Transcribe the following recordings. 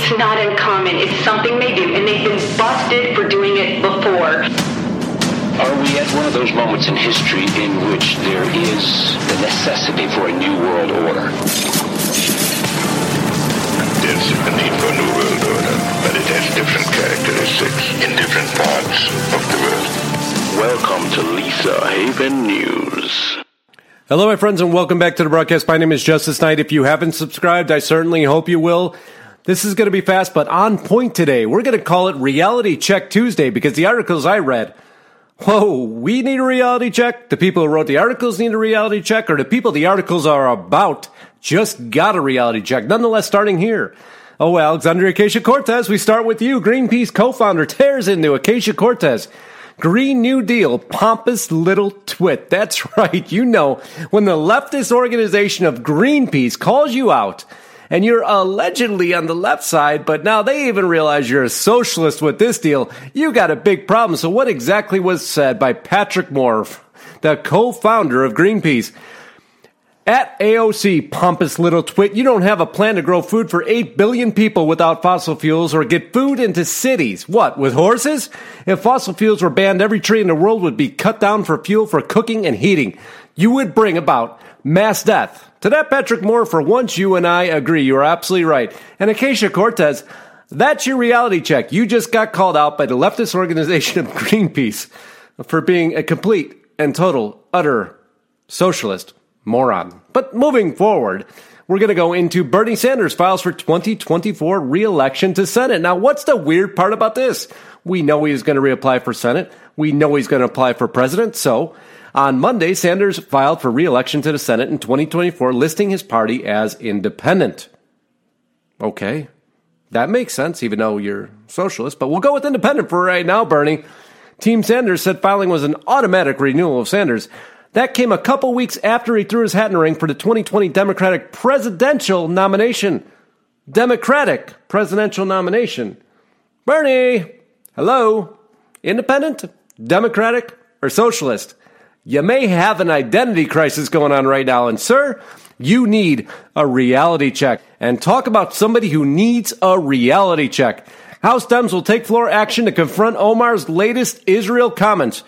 It's not uncommon. It's something they do, and they've been busted for doing it before. Are we at one of those moments in history in which there is the necessity for a new world order? There's a need for a new world order, but it has different characteristics in different parts of the world. Welcome to Lisa Haven News. Hello, my friends, and welcome back to the broadcast. My name is Justus Knight. If you haven't subscribed, I certainly hope you will. This is going to be fast, but on point today. We're going to call it Reality Check Tuesday because the articles I read Whoa, we need a reality check? The people who wrote the articles need a reality check? Or the people the articles are about just got a reality check? Nonetheless, starting here. Oh, Alexandria Ocasio-Cortez, we start with you. Greenpeace co founder tears into Ocasio-Cortez. Green New Deal, pompous little twit. That's right. You know, when the leftist organization of Greenpeace calls you out and you're allegedly on the left side, but now they even realize you're a socialist with this deal, you got a big problem. So, what exactly was said by Patrick Moore, the co founder of Greenpeace? At AOC, pompous little twit, you don't have a plan to grow food for 8 billion people without fossil fuels or get food into cities. What, with horses? If fossil fuels were banned, every tree in the world would be cut down for fuel for cooking and heating. You would bring about mass death. To that, Patrick Moore, for once you and I agree. You are absolutely right. And Ocasio-Cortez, that's your reality check. You just got called out by the leftist organization of Greenpeace for being a complete and total, utter socialist moron. But moving forward, we're going to go into Bernie Sanders files for 2024 reelection to Senate. Now, what's the weird part about this? We know he's going to reapply for Senate. We know he's going to apply for president. So, on Monday, Sanders filed for reelection to the Senate in 2024, listing his party as independent. Okay, that makes sense, even though you're socialist, but we'll go with independent for right now, Bernie. Team Sanders said filing was an automatic renewal of Sanders. That came a couple weeks after he threw his hat in the ring for the 2020 Democratic presidential nomination. Democratic presidential nomination. Bernie, hello. Independent, Democratic, or Socialist? You may have an identity crisis going on right now, and sir, you need a reality check. And talk about somebody who needs a reality check. House Dems will take floor action to confront Omar's latest Israel comments.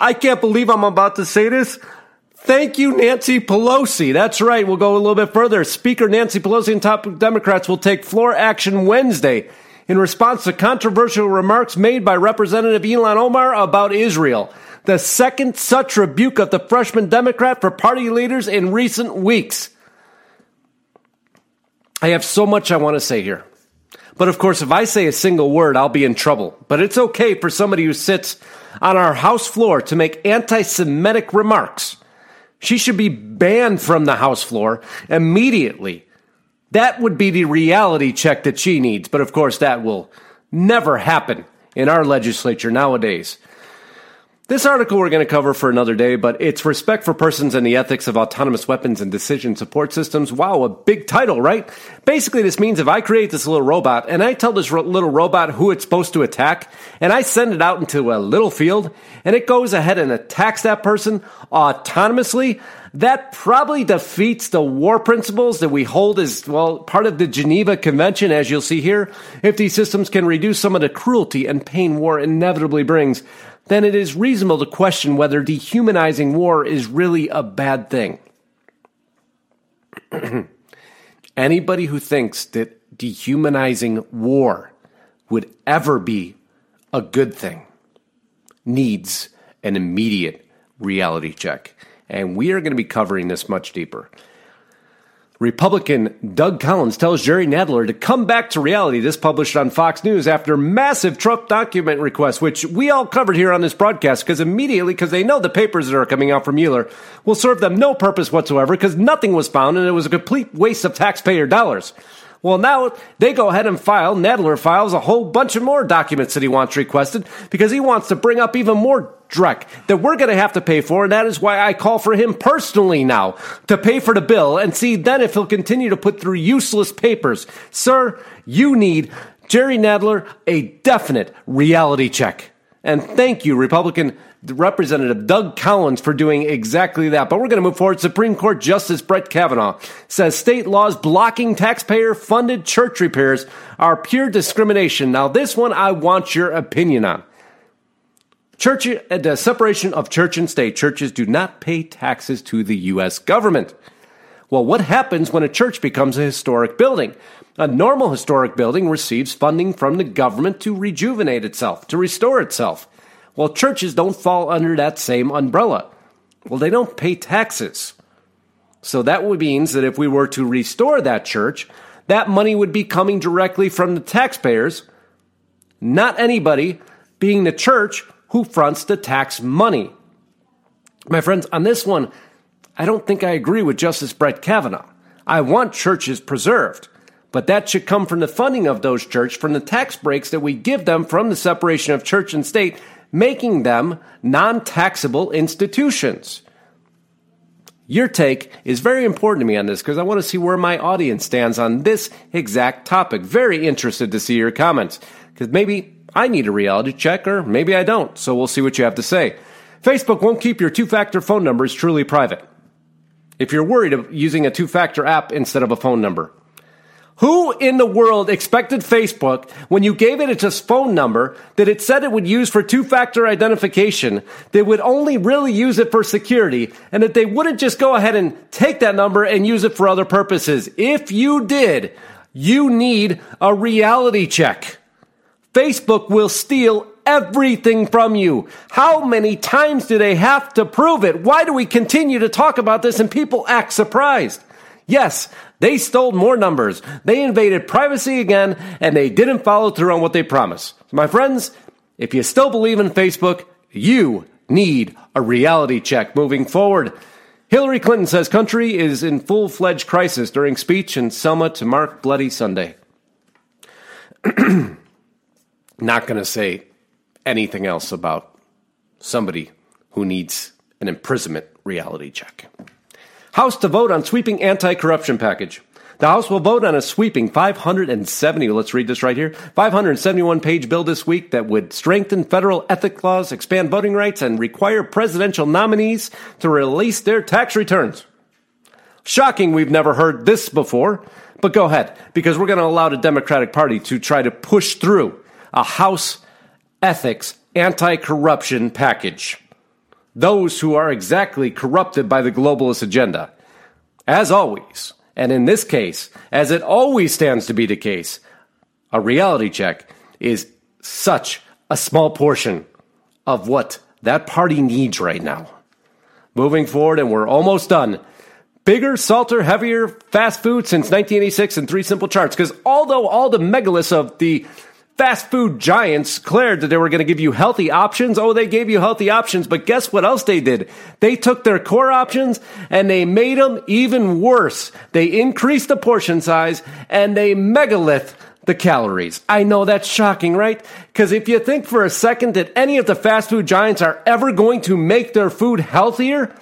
I can't believe I'm about to say this. Thank you, Nancy Pelosi. That's right. We'll go a little bit further. Speaker Nancy Pelosi and top Democrats will take floor action Wednesday in response to controversial remarks made by Representative Ilhan Omar about Israel. The second such rebuke of the freshman Democrat for party leaders in recent weeks. I have so much I want to say here. But of course, if I say a single word, I'll be in trouble. But it's okay for somebody who sits on our House floor to make anti Semitic remarks. She should be banned from the House floor immediately. That would be the reality check that she needs. But of course, that will never happen in our legislature nowadays. This article we're going to cover for another day, but it's Respect for Persons and the Ethics of Autonomous Weapons and Decision Support Systems. Wow, a big title, right? Basically, this means if I create this little robot and I tell this little robot who it's supposed to attack, and I send it out into a little field, and it goes ahead and attacks that person autonomously, that probably defeats the war principles that we hold as, well, part of the Geneva Convention, as you'll see here. If these systems can reduce some of the cruelty and pain war inevitably brings, then it is reasonable to question whether dehumanizing war is really a bad thing. Anybody who thinks that dehumanizing war would ever be a good thing needs an immediate reality check. And we are going to be covering this much deeper. Republican Doug Collins tells Jerry Nadler to come back to reality. This published on Fox News after massive Trump document requests, which we all covered here on this broadcast because immediately, because they know the papers that are coming out from Mueller will serve them no purpose whatsoever because nothing was found and it was a complete waste of taxpayer dollars. Well, now they go ahead and file, Nadler files a whole bunch of more documents that he wants requested because he wants to bring up even more dreck that we're going to have to pay for. And that is why I call for him personally now to pay for the bill and see then if he'll continue to put through useless papers. Sir, you need Jerry Nadler a definite reality check. And thank you, Republican Representative Doug Collins, for doing exactly that. But we're going to move forward. Supreme Court Justice Brett Kavanaugh says state laws blocking taxpayer funded church repairs are pure discrimination. Now, this one I want your opinion on. Church, uh, the separation of church and state. Churches do not pay taxes to the U.S. government. Well, what happens when a church becomes a historic building? A normal historic building receives funding from the government to rejuvenate itself, to restore itself. Well, churches don't fall under that same umbrella. Well, they don't pay taxes. So that means that if we were to restore that church, that money would be coming directly from the taxpayers, not anybody being the church who fronts the tax money. My friends, on this one, I don't think I agree with Justice Brett Kavanaugh. I want churches preserved, but that should come from the funding of those churches, from the tax breaks that we give them from the separation of church and state, making them non taxable institutions. Your take is very important to me on this because I want to see where my audience stands on this exact topic. Very interested to see your comments because maybe I need a reality check or maybe I don't. So we'll see what you have to say. Facebook won't keep your two factor phone numbers truly private if you're worried of using a two factor app instead of a phone number. Who in the world expected Facebook, when you gave it its phone number, that it said it would use for two factor identification, they would only really use it for security, and that they wouldn't just go ahead and take that number and use it for other purposes? If you did, you need a reality check. Facebook will steal everything from you. How many times do they have to prove it? Why do we continue to talk about this and people act surprised? Yes, they stole more numbers. They invaded privacy again and they didn't follow through on what they promised. My friends, if you still believe in Facebook, you need a reality check moving forward. Hillary Clinton says country is in full fledged crisis during speech in Selma to mark Bloody Sunday. Not going to say anything else about somebody who needs an imprisonment reality check. House to vote on sweeping anti corruption package. The House will vote on a sweeping 570, let's read this right here, 571 page bill this week that would strengthen federal ethics laws, expand voting rights, and require presidential nominees to release their tax returns. Shocking, we've never heard this before, but go ahead, because we're going to allow the Democratic Party to try to push through a House ethics anti corruption package. Those who are exactly corrupted by the globalist agenda. As always, and in this case, as it always stands to be the case, a reality check is such a small portion of what that party needs right now. Moving forward, and we're almost done. Bigger, salter, heavier fast food since 1986 in three simple charts. Because although all the megaliths of the fast food giants declared that they were going to give you healthy options. Oh, they gave you healthy options, but guess what else they did? They took their core options and they made them even worse. They increased the portion size and they megalith the calories. I know that's shocking, right? Because if you think for a second that any of the fast food giants are ever going to make their food healthier,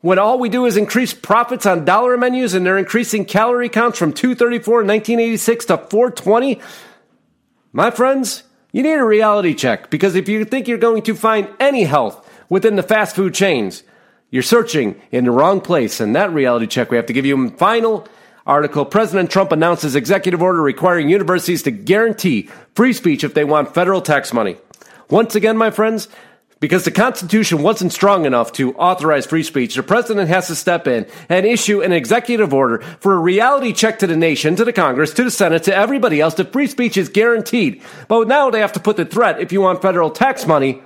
when all we do is increase profits on dollar menus and they're increasing calorie counts from 234 in 1986 to 420, my friends, you need a reality check because if you think you're going to find any health within the fast food chains, you're searching in the wrong place. And that reality check we have to give you. Final article President Trump announces executive order requiring universities to guarantee free speech if they want federal tax money. Once again, my friends, because the Constitution wasn't strong enough to authorize free speech, the president has to step in and issue an executive order for a reality check to the nation, to the Congress, to the Senate, to everybody else that free speech is guaranteed. But now they have to put the threat if you want federal tax money,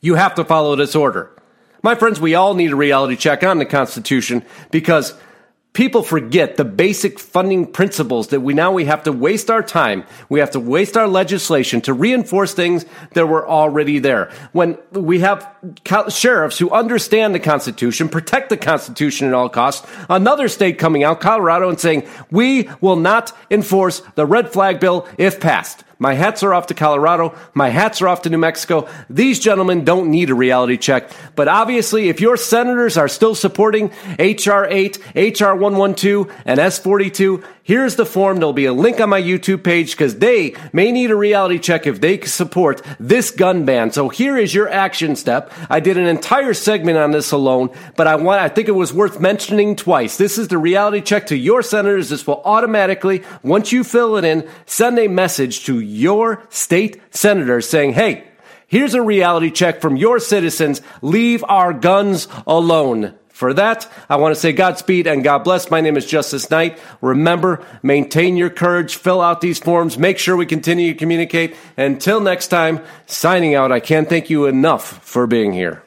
you have to follow this order. My friends, we all need a reality check on the Constitution because people forget the basic funding principles that we now we have to waste our time we have to waste our legislation to reinforce things that were already there. When we have sheriffs who understand the constitution protect the constitution at all costs another state coming out colorado and saying we will not enforce the red flag bill if passed My hats are off to Colorado. My hats are off to New Mexico. These gentlemen don't need a reality check. But obviously, if your senators are still supporting H.R. 8, H.R. 112, and S 42, here's the form. There'll be a link on my YouTube page because they may need a reality check if they support this gun ban. So here is your action step. I did an entire segment on this alone, but I want, I think it was worth mentioning twice. This is the reality check to your senators. This will automatically, once you fill it in, send a message to your state senator saying, hey, here's a reality check from your citizens. Leave our guns alone. For that, I want to say Godspeed and God bless. My name is Justus Knight. Remember, maintain your courage, fill out these forms, make sure we continue to communicate. Until next time, signing out, I can't thank you enough for being here.